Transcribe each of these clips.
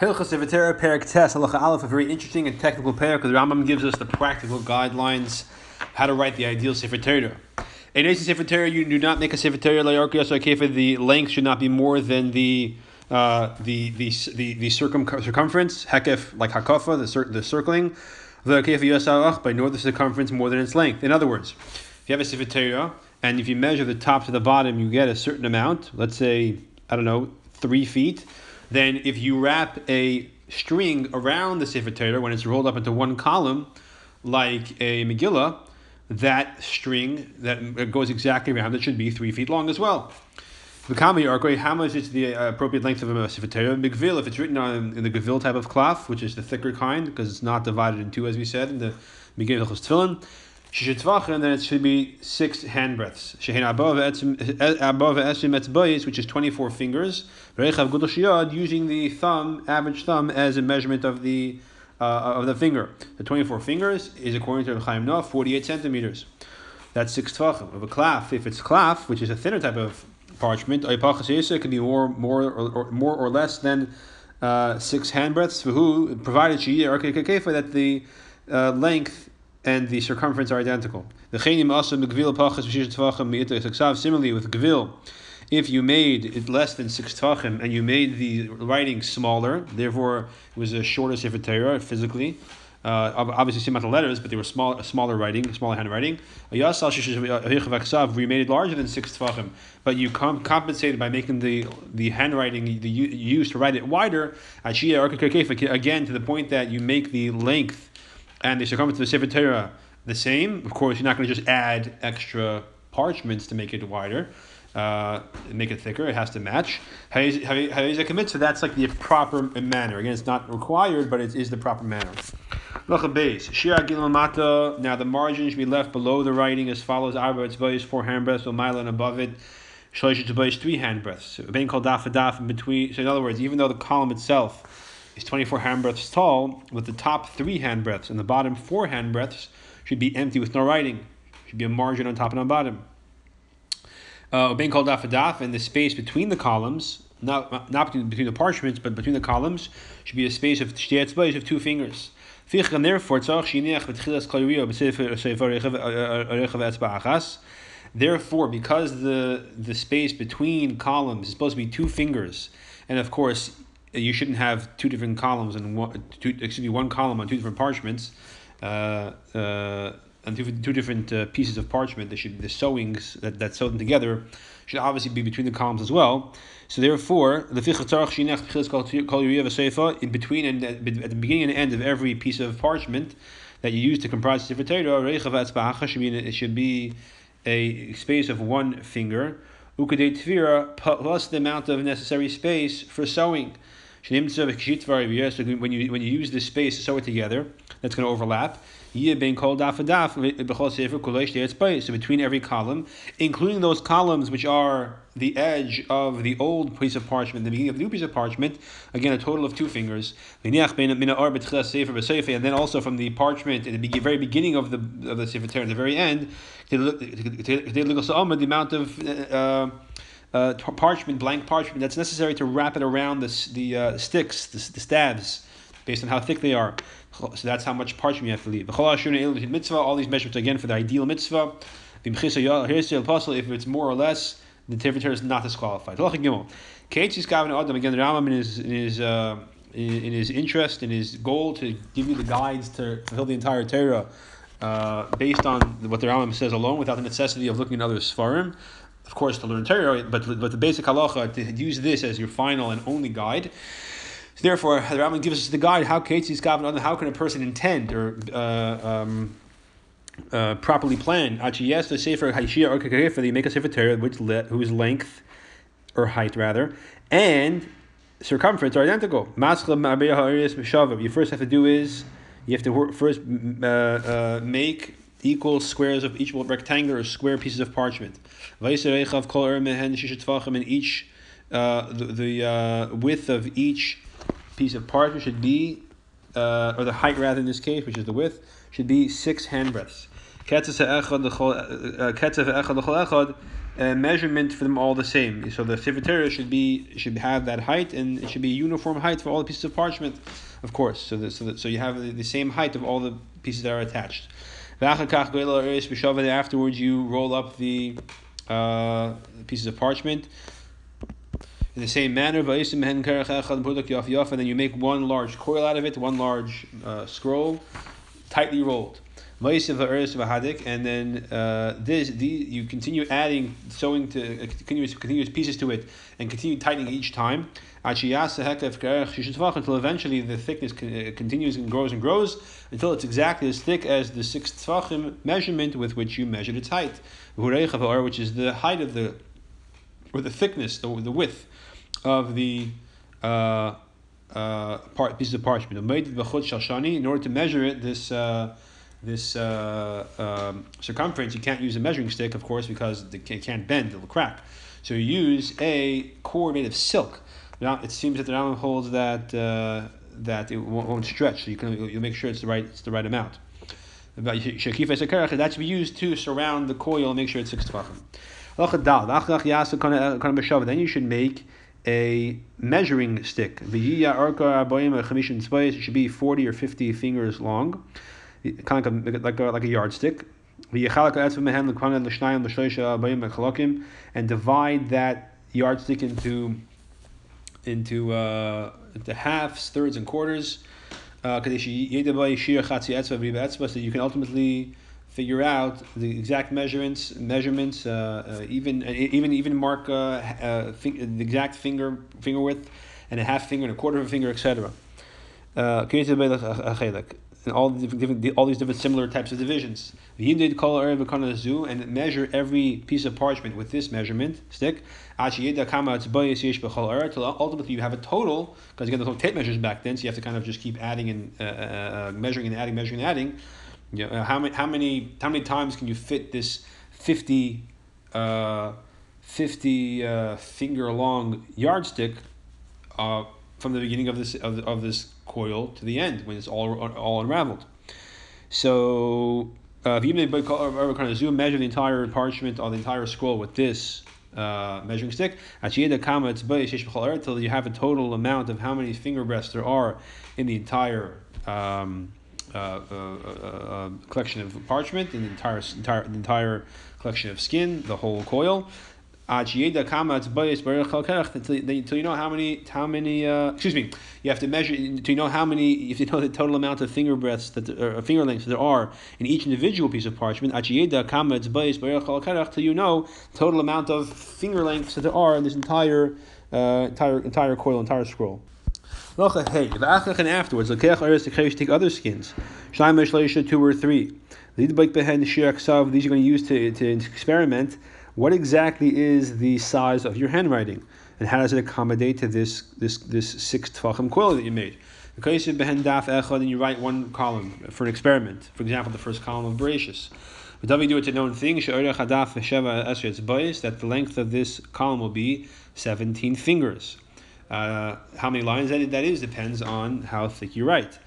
Hilchas Sefer Perak Tes Halacha Aleph, a very interesting and technical pair because the Rambam gives us the practical guidelines how to write the ideal Sefer Torah. In a Sefer Torah, you do not make a Sefer Torah The length should not be more than the uh, the the the, the circum, circumference hekef like hakafa the cir- the circling the kefa by nor the circumference more than its length. In other words, if you have a Sefer Torah and if you measure the top to the bottom, you get a certain amount. Let's say I don't know three feet then if you wrap a string around the Sefer Torah when it's rolled up into one column, like a Megillah, that string that goes exactly around it should be three feet long as well. The Kami how much is the uh, appropriate length of a Sefer Torah? Migvil, if it's written on in the Gavil type of cloth, which is the thicker kind, because it's not divided in two, as we said in the Megillah Tefillin, and then it should be six hand breadths. above which is 24 fingers. Using the thumb, average thumb, as a measurement of the uh, of the finger. The 24 fingers is according to Chaim Naeh 48 centimeters. That's six tvachim. Of a cloth, if it's cloth, which is a thinner type of parchment, it can be more, more, or, or more or less than uh, six hand breadths. Who provided she that the uh, length and the circumference are identical. the Similarly with gevil, if you made it less than six tvachim and you made the writing smaller, therefore it was a shorter sefer Torah physically. Uh, obviously, same amount of letters, but they were small, smaller writing, smaller handwriting. We made it larger than six tvachim, but you com- compensated by making the the handwriting the you used to write it wider. Again, to the point that you make the length and the circumference of the Sefer Torah the same. Of course, you're not going to just add extra parchments to make it wider, uh, make it thicker. It has to match. Hayizek commit, so that's like the proper manner. Again, it's not required, but it is the proper manner. Now the margin should be left below the writing as follows: Arba tzbayis four hand breaths, mile and above it. Shloisha tzbayis three hand breaths. Being called daf daf in between. So in other words, even though the column itself is 24 hand breadths tall, with the top three hand breadths and the bottom four hand breadths should be empty with no writing. Should be a margin on top and on bottom. Uh, being called daf and the space between the columns, not, not between, between the parchments, but between the columns, should be a space of of two fingers. Therefore, uh, uh, uh, Therefore, because the the space between columns is supposed to be two fingers, and of course you shouldn't have two different columns and one, two, excuse me, one column on two different parchments, uh, uh, and two, two different uh, pieces of parchment. They should the sewings that, that sew them together should obviously be between the columns as well. So therefore, the in between and at the beginning and end of every piece of parchment that you use to comprise the Torah, should be it should be a space of one finger. plus the amount of necessary space for sewing. When you when you use this space to sew it together, that's going to overlap. So between every column, including those columns which are the edge of the old piece of parchment, the beginning of the new piece of parchment, again a total of two fingers. And then also from the parchment at the very beginning of the of the sefer at the very end, the amount of uh, uh, parchment, blank parchment, that's necessary to wrap it around the, the uh, sticks, the, the stabs, based on how thick they are. So that's how much parchment you have to leave. All these measurements again for the ideal mitzvah. If it's more or less, the Tivitar is not disqualified. Again, the Rambam in his in his uh, in his interest, in his goal to give you the guides to fulfill the entire Torah, uh, based on what the Rambam says alone, without the necessity of looking at other Sfarim of course, to learn Torah, but, but the basic halacha, to use this as your final and only guide. So therefore, the Rambam gives us the guide how how can a person intend or uh, um, uh, properly plan? Actually, yes, the sefer haishia or for the make a sefer Torah which le- whose length or height rather and circumference are identical. You first have to do is you have to first uh, uh, make equal squares of each rectangular or square pieces of parchment. And each, uh, the, the uh, width of each piece of parchment should be, uh, or the height rather in this case, which is the width, should be six handbreadths. Uh, measurement for them all the same. So the Sefer should be should have that height, and it should be uniform height for all the pieces of parchment, of course. So the, so, the, so you have the, the, same height of all the pieces that are attached. Afterwards, you roll up the uh, pieces of parchment in the same manner. And then you make one large coil out of it, one large uh, scroll, tightly rolled and then uh, this the, you continue adding sewing to uh, continuous continuous pieces to it and continue tightening each time until eventually the thickness uh, continues and grows and grows until it's exactly as thick as the six tefachim measurement with which you measured its height, which is the height of the or the thickness, the, the width of the uh, uh, part piece of parchment. In order to measure it, this. Uh, this uh, um, circumference, you can't use a measuring stick, of course, because it can't bend; it'll crack. So you use a cord made of silk. Now it seems that the Rambam holds that uh, that it won't, won't, stretch, so you can you'll make sure it's the right it's the right amount. That should be used to surround the coil and make sure it's six tefachim. Then you should make a measuring stick. It should be 40 or 50 fingers long kind of like a, like a, like a yardstick. And divide that yardstick into into uh, into halves, thirds, and quarters. Uh, so you can ultimately figure out the exact measurements, measurements, uh, uh, even even even mark uh, uh, the exact finger finger width, and a half finger and a quarter of a finger, etc and all the different, all these different similar types of divisions. And measure every piece of parchment with this measurement stick. Ultimately you have a total, because again, there's no tape measures back then, so you have to kind of just keep adding and uh, uh, uh measuring and adding, measuring and adding. You know, how many how many how many times can you fit this fifty uh, 50 uh, finger long yardstick uh, from the beginning of this of, of this coil to the end when it's all all unraveled. So uh, if you measure the entire parchment or the entire scroll with this uh, measuring stick, until you have a total amount of how many finger breaths there are in the entire um, uh, uh, uh, uh collection of parchment, in the entire entire the entire collection of skin, the whole coil until you know how many how many uh, excuse me you have to measure to you know how many if you know the total amount of finger breaths that or finger lengths there are in each individual piece of parchment. Till you know total amount of finger lengths that there are in this entire uh, entire entire coil entire scroll. And afterwards take other skins. Two or three. These you're going to use to, to experiment what exactly is the size of your handwriting, and how does it accommodate to this this this six tefachim quill that you made? Because and you write one column for an experiment. For example, the first column of Bereshis. But we do it to known thing that the length of this column will be seventeen fingers. Uh, how many lines that, that is depends on how thick you write.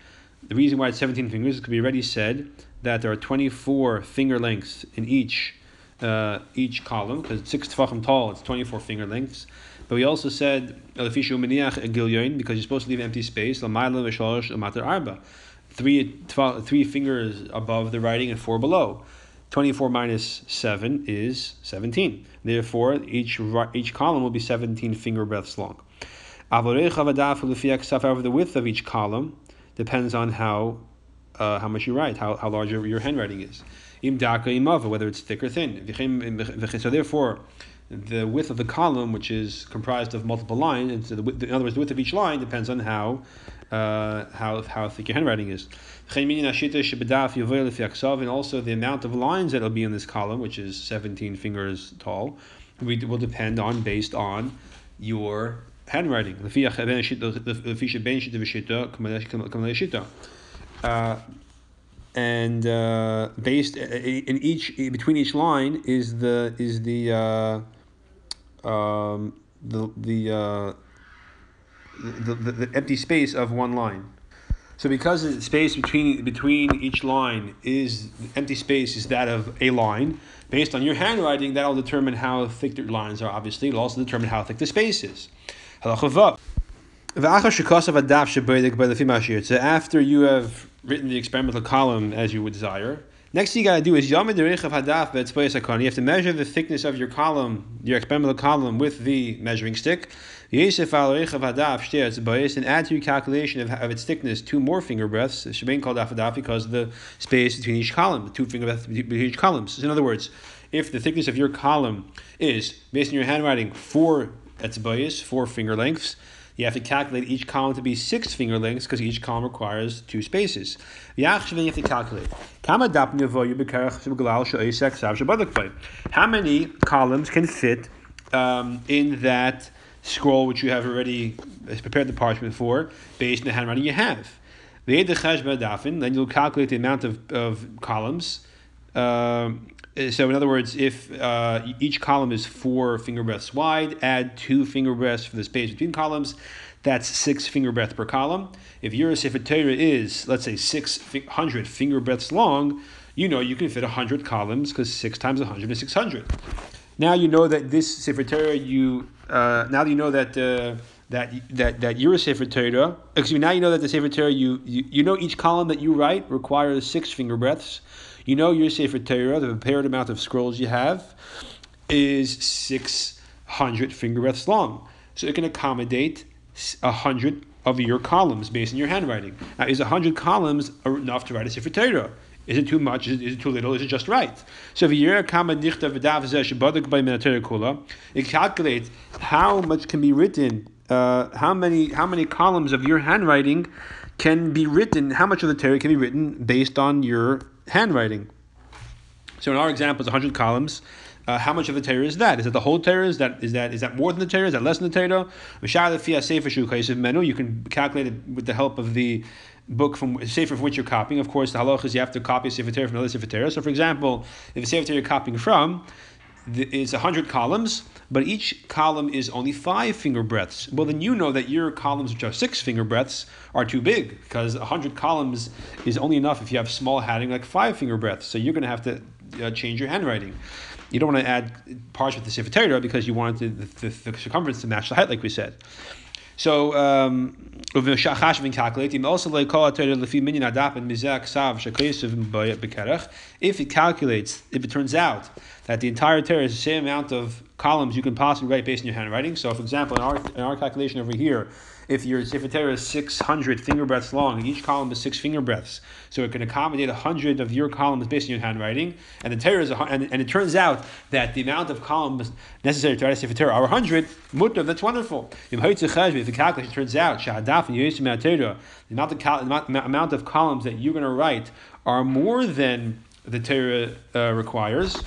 The reason why it's 17 fingers could be already said that there are 24 finger lengths in each uh, each column because it's six tefachim tall. It's twenty four finger lengths. But we also said because you're supposed to leave empty space. Three three fingers above the writing and four below. 24 minus 7 is 17. Therefore, each each column will be 17 finger breaths long. However, the width of each column depends on how uh, how much you write, how, how large your, your handwriting is im whether it's thick or thin. So therefore, the width of the column, which is comprised of multiple lines, and so the, in other words, the width of each line depends on how uh, how how thick your handwriting is. And also the amount of lines that will be in this column, which is 17 fingers tall, will depend on based on your handwriting. Uh, and uh, based uh, in each between each line is the is the uh, um, the the, uh, the, the, the empty space of one line. So because the space between between each line is empty space is that of a line, based on your handwriting, that'll determine how thick the lines are. Obviously, it'll also determine how thick the space is. So after you have written the experimental column as you would desire, next thing you gotta do is you have to measure the thickness of your column, your experimental column, with the measuring stick. Al and add to your calculation of, of its thickness two more finger breaths, Shemain called afadaf because of the space between each column, the two finger breaths between each columns. So in other words, if the thickness of your column is, based on your handwriting, four etzbayis, four finger lengths, you have to calculate each column to be six finger lengths because each column requires two spaces. You have to calculate. How many columns can fit um, in that scroll which you have already prepared the parchment for, based on the handwriting you have. Then you'll calculate the amount of, of columns. Uh, so in other words, if uh, each column is four finger breaths wide, add two finger breaths for the space between columns. That's six finger breaths per column. If your Sefer is, let's say, 600 finger breaths long, you know you can fit 100 columns because 6 times 100 is 600. Now you know that this Sefer Torah, you uh, now that you know that uh, that that that you're a Sefer Torah. Excuse me. Now you know that the Sefer Torah, you, you you know each column that you write requires six finger breaths. You know your Sefer Torah, the prepared amount of scrolls you have, is six hundred finger breaths long. So it can accommodate a hundred of your columns based on your handwriting. Now, is a hundred columns enough to write a Sefer Torah? Is it too much? Is it, is it too little? Is it just right? So if you it calculates how much can be written, uh, how many how many columns of your handwriting can be written, how much of the Torah can be written based on your handwriting. So in our example, it's 100 columns. Uh, how much of the Torah is that? Is it the whole Torah? Is that is that is that more than the Torah? Is that less than the Torah? You can calculate it with the help of the book from Sefer from which you're copying. Of course, the halach is you have to copy a Sefer Torah from another Sefer Torah. So, for example, if the Sefer Torah you're copying from is 100 columns, but each column is only five finger breadths. Well, then you know that your columns, which are six finger breadths, are too big because 100 columns is only enough if you have small heading like five finger breadths. So you're going to have to uh, change your handwriting. You don't want to add parts with the Sefer Torah because you want the, the, the circumference to match the height, like we said. So, um, if it calculates, if it turns out that the entire Torah is the same amount of columns you can possibly write based on your handwriting. So, for example, in our, in our calculation over here, if your Torah is 600 finger breaths long, and each column is six finger breaths, so it can accommodate 100 of your columns based on your handwriting, and the Torah is, a, and, and it turns out that the amount of columns necessary to write a Torah are 100, mutter, that's wonderful. If the calculation turns out, the amount of, the amount of columns that you're going to write are more than the Torah uh, requires,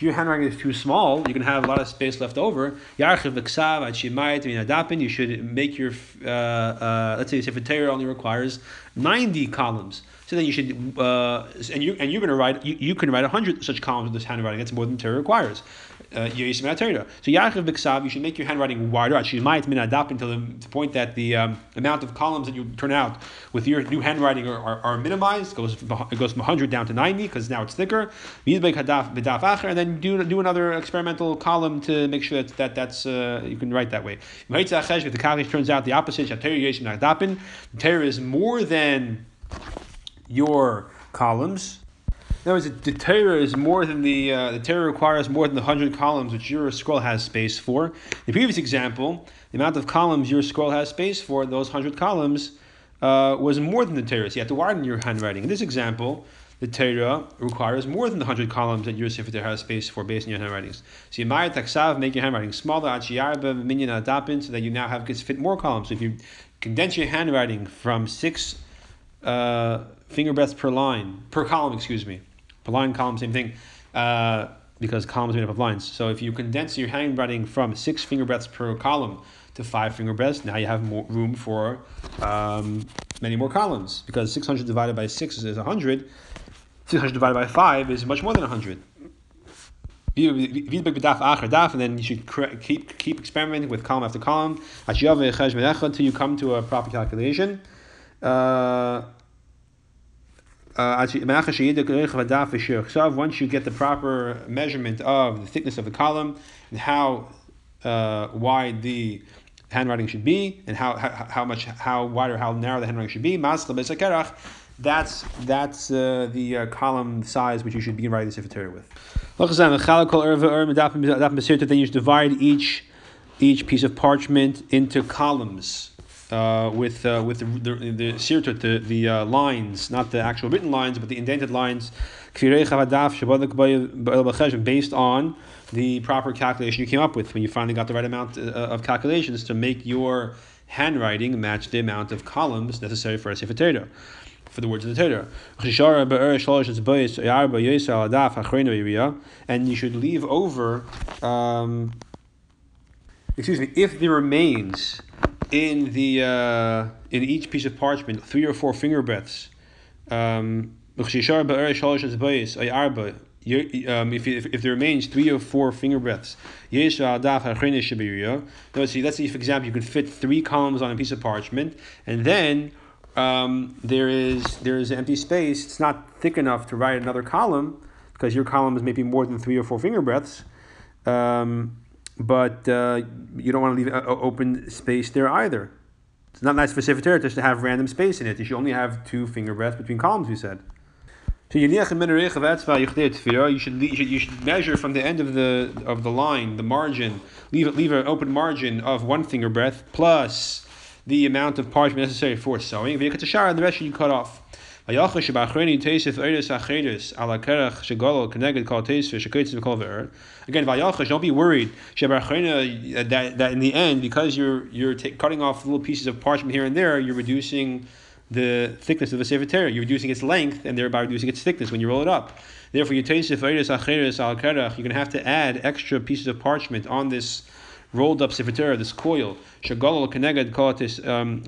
if your handwriting is too small, you can have a lot of space left over. You should make your, uh, uh, let's say, if a Torah only requires 90 columns. So then you should, uh, and you and you're going to write, you, you can write 100 such columns with this handwriting. That's more than Torah requires uh, So Yachiv Biksav, you should make your handwriting wider. Actually, might min adap until the point that the um, amount of columns that you turn out with your new handwriting are, are, are minimized. It goes it goes from 100 down to 90 because now it's thicker. And then do do another experimental column to make sure that, that that's uh, you can write that way. If the calculation turns out the opposite, the Torah is more than your columns. In other words, the Torah is more than the uh, the Torah requires more than the hundred columns which your scroll has space for. The previous example, the amount of columns your scroll has space for, those hundred columns, uh, was more than the Torah. So you have to widen your handwriting. In this example, the Torah requires more than the hundred columns that your Sefer Torah has space for based on your handwritings. So you might taksav make your handwriting smaller, minyan adapin, so that you now have to fit more columns. So if you condense your handwriting from six uh, finger breadths per line per column, excuse me per line, column, same thing, uh, because columns made up of lines. So if you condense your handwriting from six finger breadths per column to five finger breadths, now you have more room for um, many more columns, because 600 divided by 6 is 100, 600 divided by 5 is much more than 100. And then you should keep keep experimenting with column after column until you come to a proper calculation. Uh, once you get the proper measurement of the thickness of the column and how uh, wide the handwriting should be and how, how, how much how wide or how narrow the handwriting should be, that's that's uh, the uh, column size which you should be writing the Sefer with. Then you divide each each piece of parchment into columns uh, with uh, with the the, the, the, the uh, lines, not the actual written lines, but the indented lines, based on the proper calculation you came up with when you finally got the right amount uh, of calculations to make your handwriting match the amount of columns necessary for a Sefer Torah for the words of the Torah. And you should leave over, um, excuse me, if there remains in the uh, in each piece of parchment three or four finger breadths. Um, um, if, if, if there remains three or four finger breadths, let's see, let's say, for example, you can fit three columns on a piece of parchment, and then um, there is there is empty space. It's not thick enough to write another column because your column is maybe more than three or four finger breadths. Um, but uh, you don't want to leave an open space there either. It's not nice for Sefer Torah just to have random space in it. You should only have two finger breadths between columns. We said. So you should you should you should measure from the end of the of the line the margin. Leave it leave an open margin of one finger breadth plus the amount of parchment necessary for sewing. If you cut the shower, the rest you cut off. Again, don't be worried uh, that, that in the end, because you're you're t- cutting off little pieces of parchment here and there, you're reducing the thickness of the Sefer Torah. You're reducing its length and thereby reducing its thickness when you roll it up. Therefore, you taste you're going to have to add extra pieces of parchment on this rolled up Sefer Torah, this coil, Shagolal Keneged Kotis um,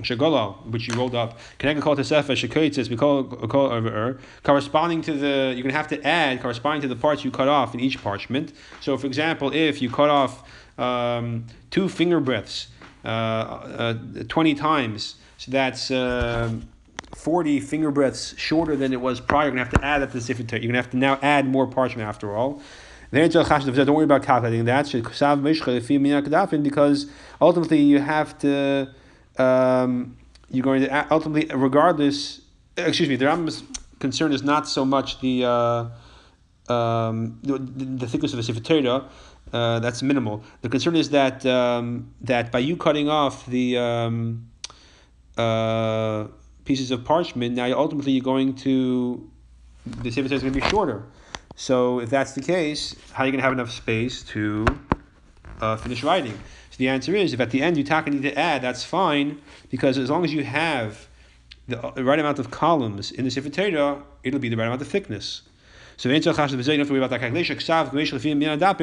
which you rolled up, Keneged Kotis Efa Shekoitzis, we call over corresponding to the you're gonna have to add corresponding to the parts you cut off in each parchment. So for example, if you cut off um, two finger breadths uh, uh, 20 times, so that's uh, 40 finger breadths shorter than it was prior. You're going to have to add that to the Sefer Torah. You're going to have to now add more parchment after all. Don't worry about calculating that because ultimately you have to. Um, you're going to ultimately, regardless. Excuse me. The Rambam's concern is not so much the uh, um, the, the, thickness of a sefer. Uh, that's minimal. The concern is that um, that by you cutting off the um, uh, pieces of parchment, now ultimately you're going to the sefer is going to be shorter. So if that's the case, how are you going to have enough space to uh, finish writing? So the answer is, if at the end you talk need to add, that's fine, because as long as you have the right amount of columns in the Sefer Torah, it'll be the right amount of thickness. So you don't have to worry about that calculation,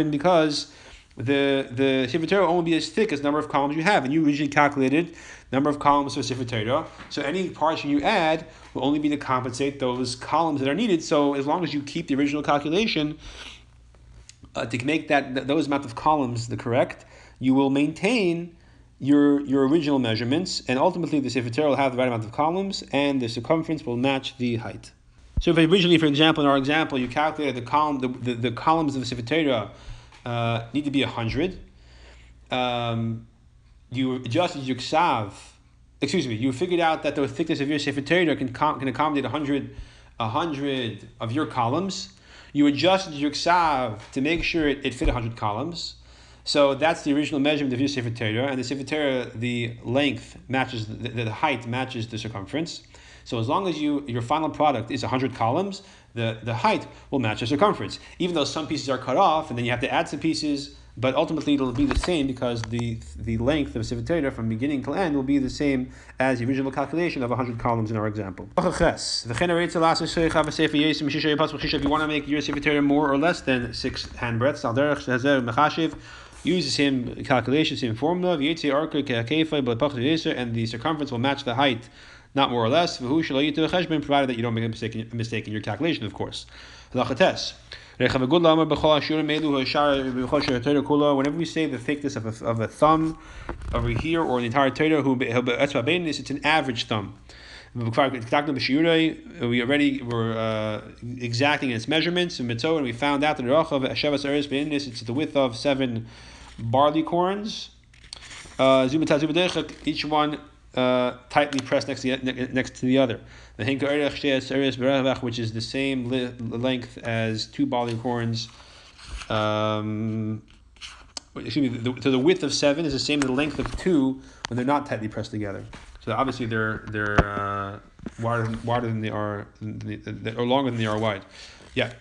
because the the Sefer Torah will only be as thick as the number of columns you have, and you originally calculated number of columns for Sefer Torah. So any portion you add will only be to compensate those columns that are needed. So as long as you keep the original calculation uh, to make that those amount of columns the correct, you will maintain your your original measurements, and ultimately the Sefer Torah will have the right amount of columns, and the circumference will match the height. So if originally, for example, in our example, you calculated the column the, the, the columns of the Sefer Torah uh, need to be 100. Um, you adjusted your ksav, excuse me, you figured out that the thickness of your Sefer Torah can, can accommodate 100, 100 of your columns. You adjusted your ksav to make sure it, it fit 100 columns. So that's the original measurement of your Sefer Torah, and the Sefer Torah, the length matches, the, the height matches the circumference. So as long as you your final product is 100 columns, the, the height will match the circumference. Even though some pieces are cut off, and then you have to add some pieces, but ultimately it'll be the same because the the length of Sefer from beginning to end will be the same as the original calculation of 100 columns in our example. If you want to make your Sefer more or less than six hand breadths, use the same calculation, same formula, and the circumference will match the height not more or less. Provided that you don't make a mistake in your calculation, of course. Whenever we say the thickness of a, of a thumb over here or the entire Torah, it's an average thumb. We already were uh, exacting its measurements in Mitzvah, and we found out that it's the width of seven barley corns. Uh, each one uh, tightly pressed next to the, next to the other. The which is the same length as two barley corns. Um, excuse me, the, so the width of seven is the same as the length of two when they're not tightly pressed together. So obviously they're they're uh, wider, wider than they are, or longer than they are wide. Yeah.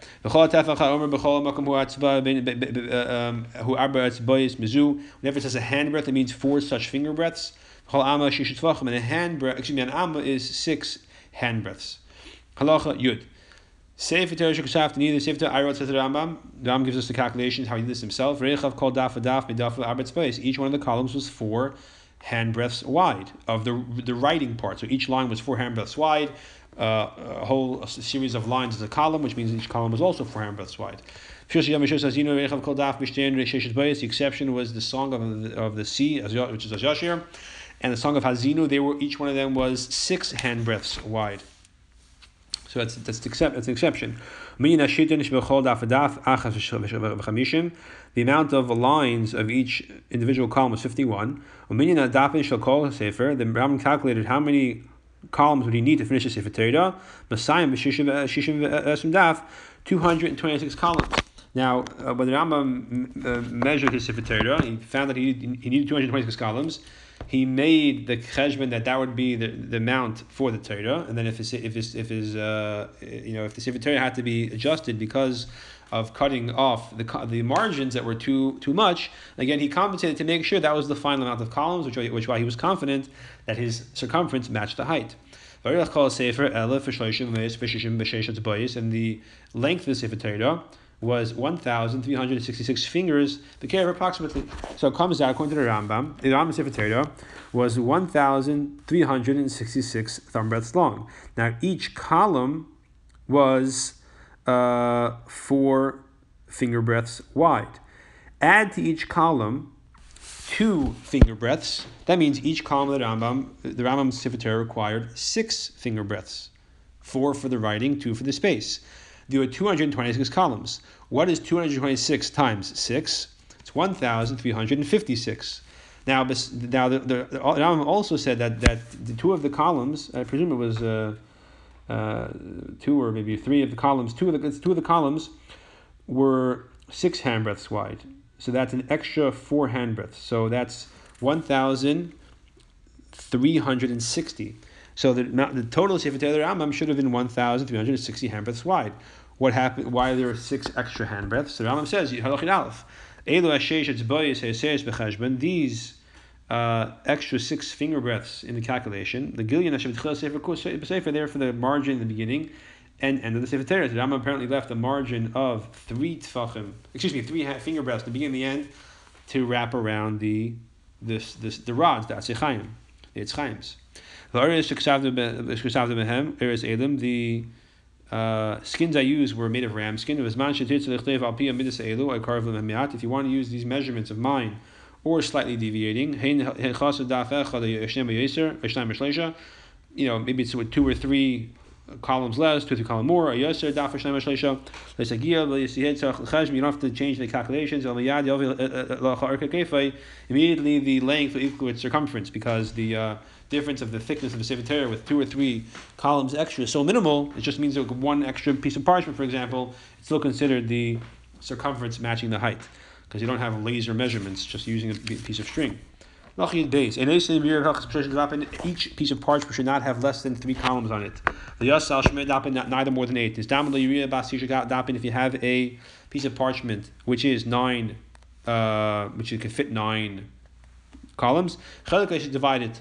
Whenever it says a hand breadth, it means four such finger breadths. And a hand breadth, excuse me, an amma is six hand breadths. Halacha Yud. Sefer Torah Shekashaft neither Sefer Torah says the Rambam. The Rambam gives us the calculations how he did this himself. Reichav called daf daf midaf arbet space. Each one of the columns was four hand breadths wide of the the writing part. So each line was four hand breadths wide. Uh, a whole series of lines is a column, which means each column was also four hand breadths wide. The exception was the song of the, of the sea, which is Yashir, and the song of Haazinu. They were each one of them was six hand breadths wide. So that's that's, except, that's an exception. The amount of lines of each individual column was 51. The Rambam calculated how many columns would he need to finish the Sefer Torah. Messiah 226 columns. Now, uh, when the Rambam uh, measured his Sefer Torah, he found that he, he needed 226 columns he made the cheshbon that that would be the, the amount for the Torah, and then if his if if his uh, you know if the Sefer Torah had to be adjusted because of cutting off the the margins that were too too much, again he compensated to make sure that was the final amount of columns, which which why he was confident that his circumference matched the height. And the length of the Sefer Torah was 1,366 fingers, the care approximately. So it comes out, according to the Rambam, the Rambam Sefer was 1,366 thumb breadths long. Now each column was uh, four finger breadths wide. Add to each column two finger breadths. That means each column of the Rambam, the Rambam Sefer required six finger breadths. Four for the writing, two for the space there were 226 columns. What is 226 times 6? It's 1,356. Now, now the, the, the also said that, that the two of the columns, I presume it was uh, uh, two or maybe three of the columns, two of the, two of the columns were six handbreadths wide. So that's an extra four handbreadths. So that's 1,360. So the, the total Sefer Torah Rambam should have been 1,360 handbreadths wide. What happened? Why there are six extra handbreadths? So the Rambam says, These uh, extra six finger breaths in the calculation, the Gillian Sefer there for the margin in the beginning and end of the Sefer. The Rambam apparently left a margin of three tfachim, excuse me, three finger breaths, the beginning and the end, to wrap around the this, this the rods, the Atzechayim, the Etzchaims. The uh, skins I use were made of ram skin. It was If you want to use these measurements of mine, or slightly deviating, you know, maybe it's with two or three columns less, two or three columns more, you don't have to change the calculations. Uh, uh, uh, Immediately the length will equal its circumference because the uh, difference of the thickness of the Sefer with two or three columns extra is so minimal, it just means that one extra piece of parchment, for example, it's still considered the circumference matching the height because you don't have laser measurements, just using a piece of string. Each piece of parchment should not have less than three columns on it. The Yasal Shemid neither more than eight. If you have a piece of parchment which is nine, uh, which you can fit nine columns, should divide it.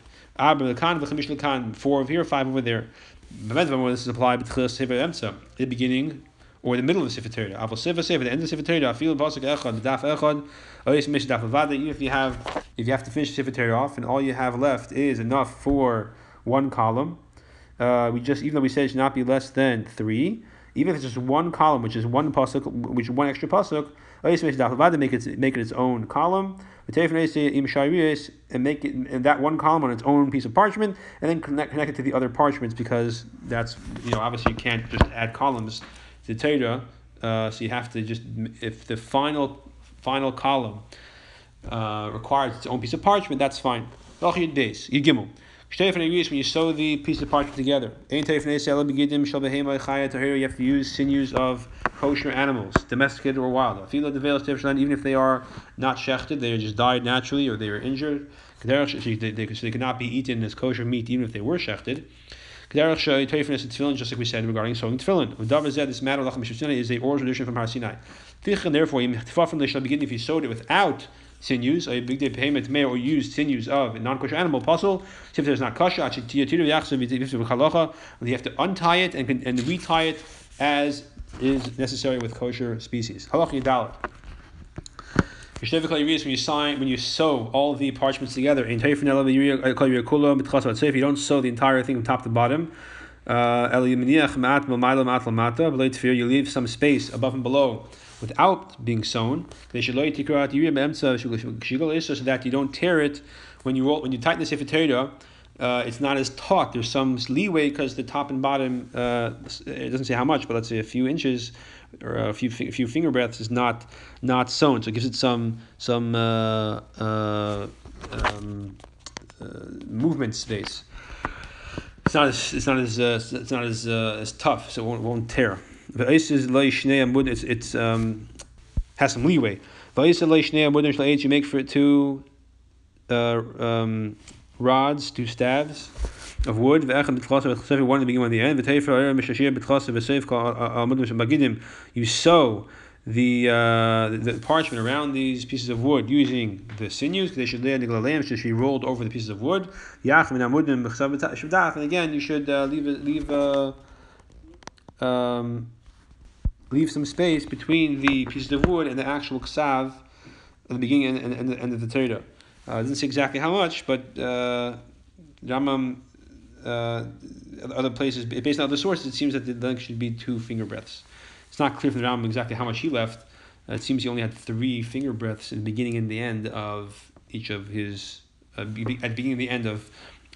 Four over here, five over there. This is applied the beginning or the middle of the Sefer Torah. Avol Sefer Sefer, the end of the Sefer Torah. Feel pasuk echad, daf echad. Even if you have, if you have to finish the Sefer Torah off, and all you have left is enough for one column, uh, we just even though we said it should not be less than three, even if it's just one column, which is one pasuk, which is one extra pasuk, make it make it its own column, and make it and that one column on its own piece of parchment, and then connect, connect it to the other parchments because that's you know obviously you can't just add columns to Torah, uh, so you have to just if the final final column uh, requires its own piece of parchment, that's fine. Yud base, Yud gimel. When you sew the piece of parchment together, you have to use sinews of kosher animals, domesticated or wild. Even if they are not shechted, they just died naturally or they were injured. So they cannot be eaten as kosher meat even if they were shechted. Just like we said regarding sewing tefillin. This matter is a oral tradition from Har Sinai. Therefore, if you sewed it without sinews, a big day payment may or use sinews of a non-kosher animal puzzle. If there's not kosher, you have to untie it and, and retie it as is necessary with kosher species. Halacha Yadalit. When you sign, when you sew all the parchments together, in if you don't sew the entire thing from top to bottom. Uh, you leave some space above and below without being sewn. So that you don't tear it when you roll, when you tighten the Sefer uh, it's not as taut. There's some leeway because the top and bottom, uh, it doesn't say how much, but let's say a few inches or a few a few finger breadths is not not sewn. So it gives it some some uh, uh um, uh, movement space. It's not as it's not as uh, it's not as as tough, so it won't, won't tear. It's it's um, has some leeway. You make for it two um, rods, two staves of wood. The the Thass of Ksef one in the beginning, one at the end. V'teifer ha'er mishashir b'tchasa v'seif ka'amud v'shabagidim, you sew the, uh, the the parchment around these pieces of wood using the sinews. They should lay on the lamb, should be rolled over the pieces of wood. And again, you should uh, leave leave uh, um, leave some space between the pieces of wood and the actual ksav at the beginning and, and, and, and the Torah. Uh, it doesn't say exactly how much, but uh, uh, other places, based on other sources, it seems that the length should be two finger breaths. It's not clear from the Rambam exactly how much he left. Uh, it seems he only had three finger breaths in the beginning and the end of each of his, uh, at the beginning and the end of,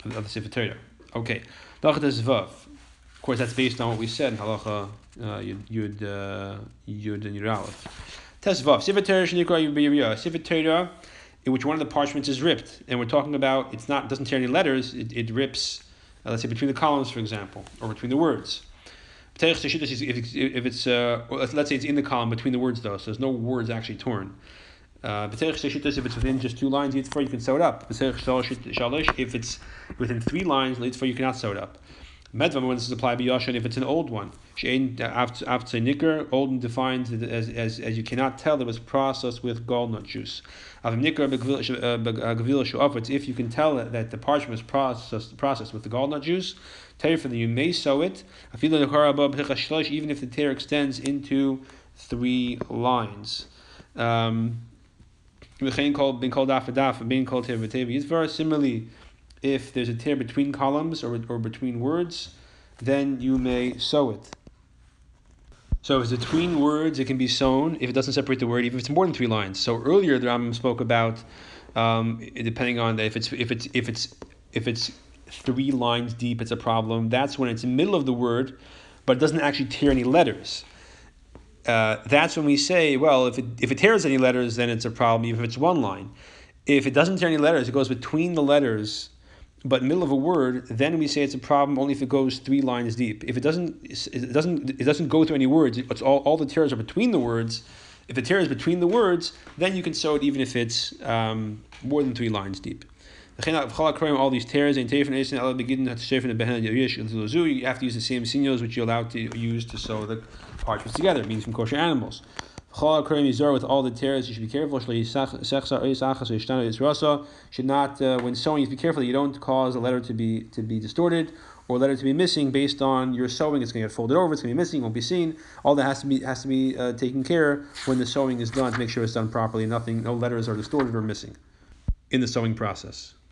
of the Sefer Torah. Okay. Vav. Of course, that's based on what we said in halacha uh, yud uh, yud and yud aleph. Sefer Torah shenikra Sefer Torah, in which one of the parchments is ripped, and we're talking about it's not doesn't tear any letters. It, it rips, uh, let's say between the columns, for example, or between the words. If it's, if it's uh, let's say it's in the column between the words though, so there's no words actually torn. Uh, if it's within just two lines, you can sew it up. If it's within three lines, you cannot sew it up. Medvam when this is applied by Yashan if it's an old one. Shein after nicker, old and defined as, as, as you cannot tell it was processed with gallnut juice. Nicker uh, if you can tell that the parchment was processed processed with the gallnut juice, that you may sew it. Even if the tear extends into three lines. Um, being called being called afadaf being called tev Similarly, if there's a tear between columns or, or between words, then you may sew it. So if it's between words, it can be sewn if it doesn't separate the word, even if it's more than three lines. So earlier the Rambam spoke about um, depending on the, if it's if it's if it's if it's three lines deep, it's a problem. That's when it's in the middle of the word, but it doesn't actually tear any letters. Uh, that's when we say, well, if it if it tears any letters, then it's a problem. Even if it's one line, if it doesn't tear any letters, it goes between the letters but middle of a word, then we say it's a problem only if it goes three lines deep. If it doesn't, it doesn't, it doesn't go through any words. It's all, all the tears are between the words. If the tear is between the words, then you can sew it even if it's um, more than three lines deep. All these tears you have to use the same sinews which you're allowed to use to sew the parchments together. It means from kosher animals with all the tears, you should be careful. Should not, uh, when sewing, you be careful that you don't cause a letter to be to be distorted or letter to be missing based on your sewing. It's going to get folded over. It's going to be missing. Won't be seen. All that has to be has to be uh, taken care when the sewing is done to make sure it's done properly. Nothing, no letters are distorted or missing in the sewing process.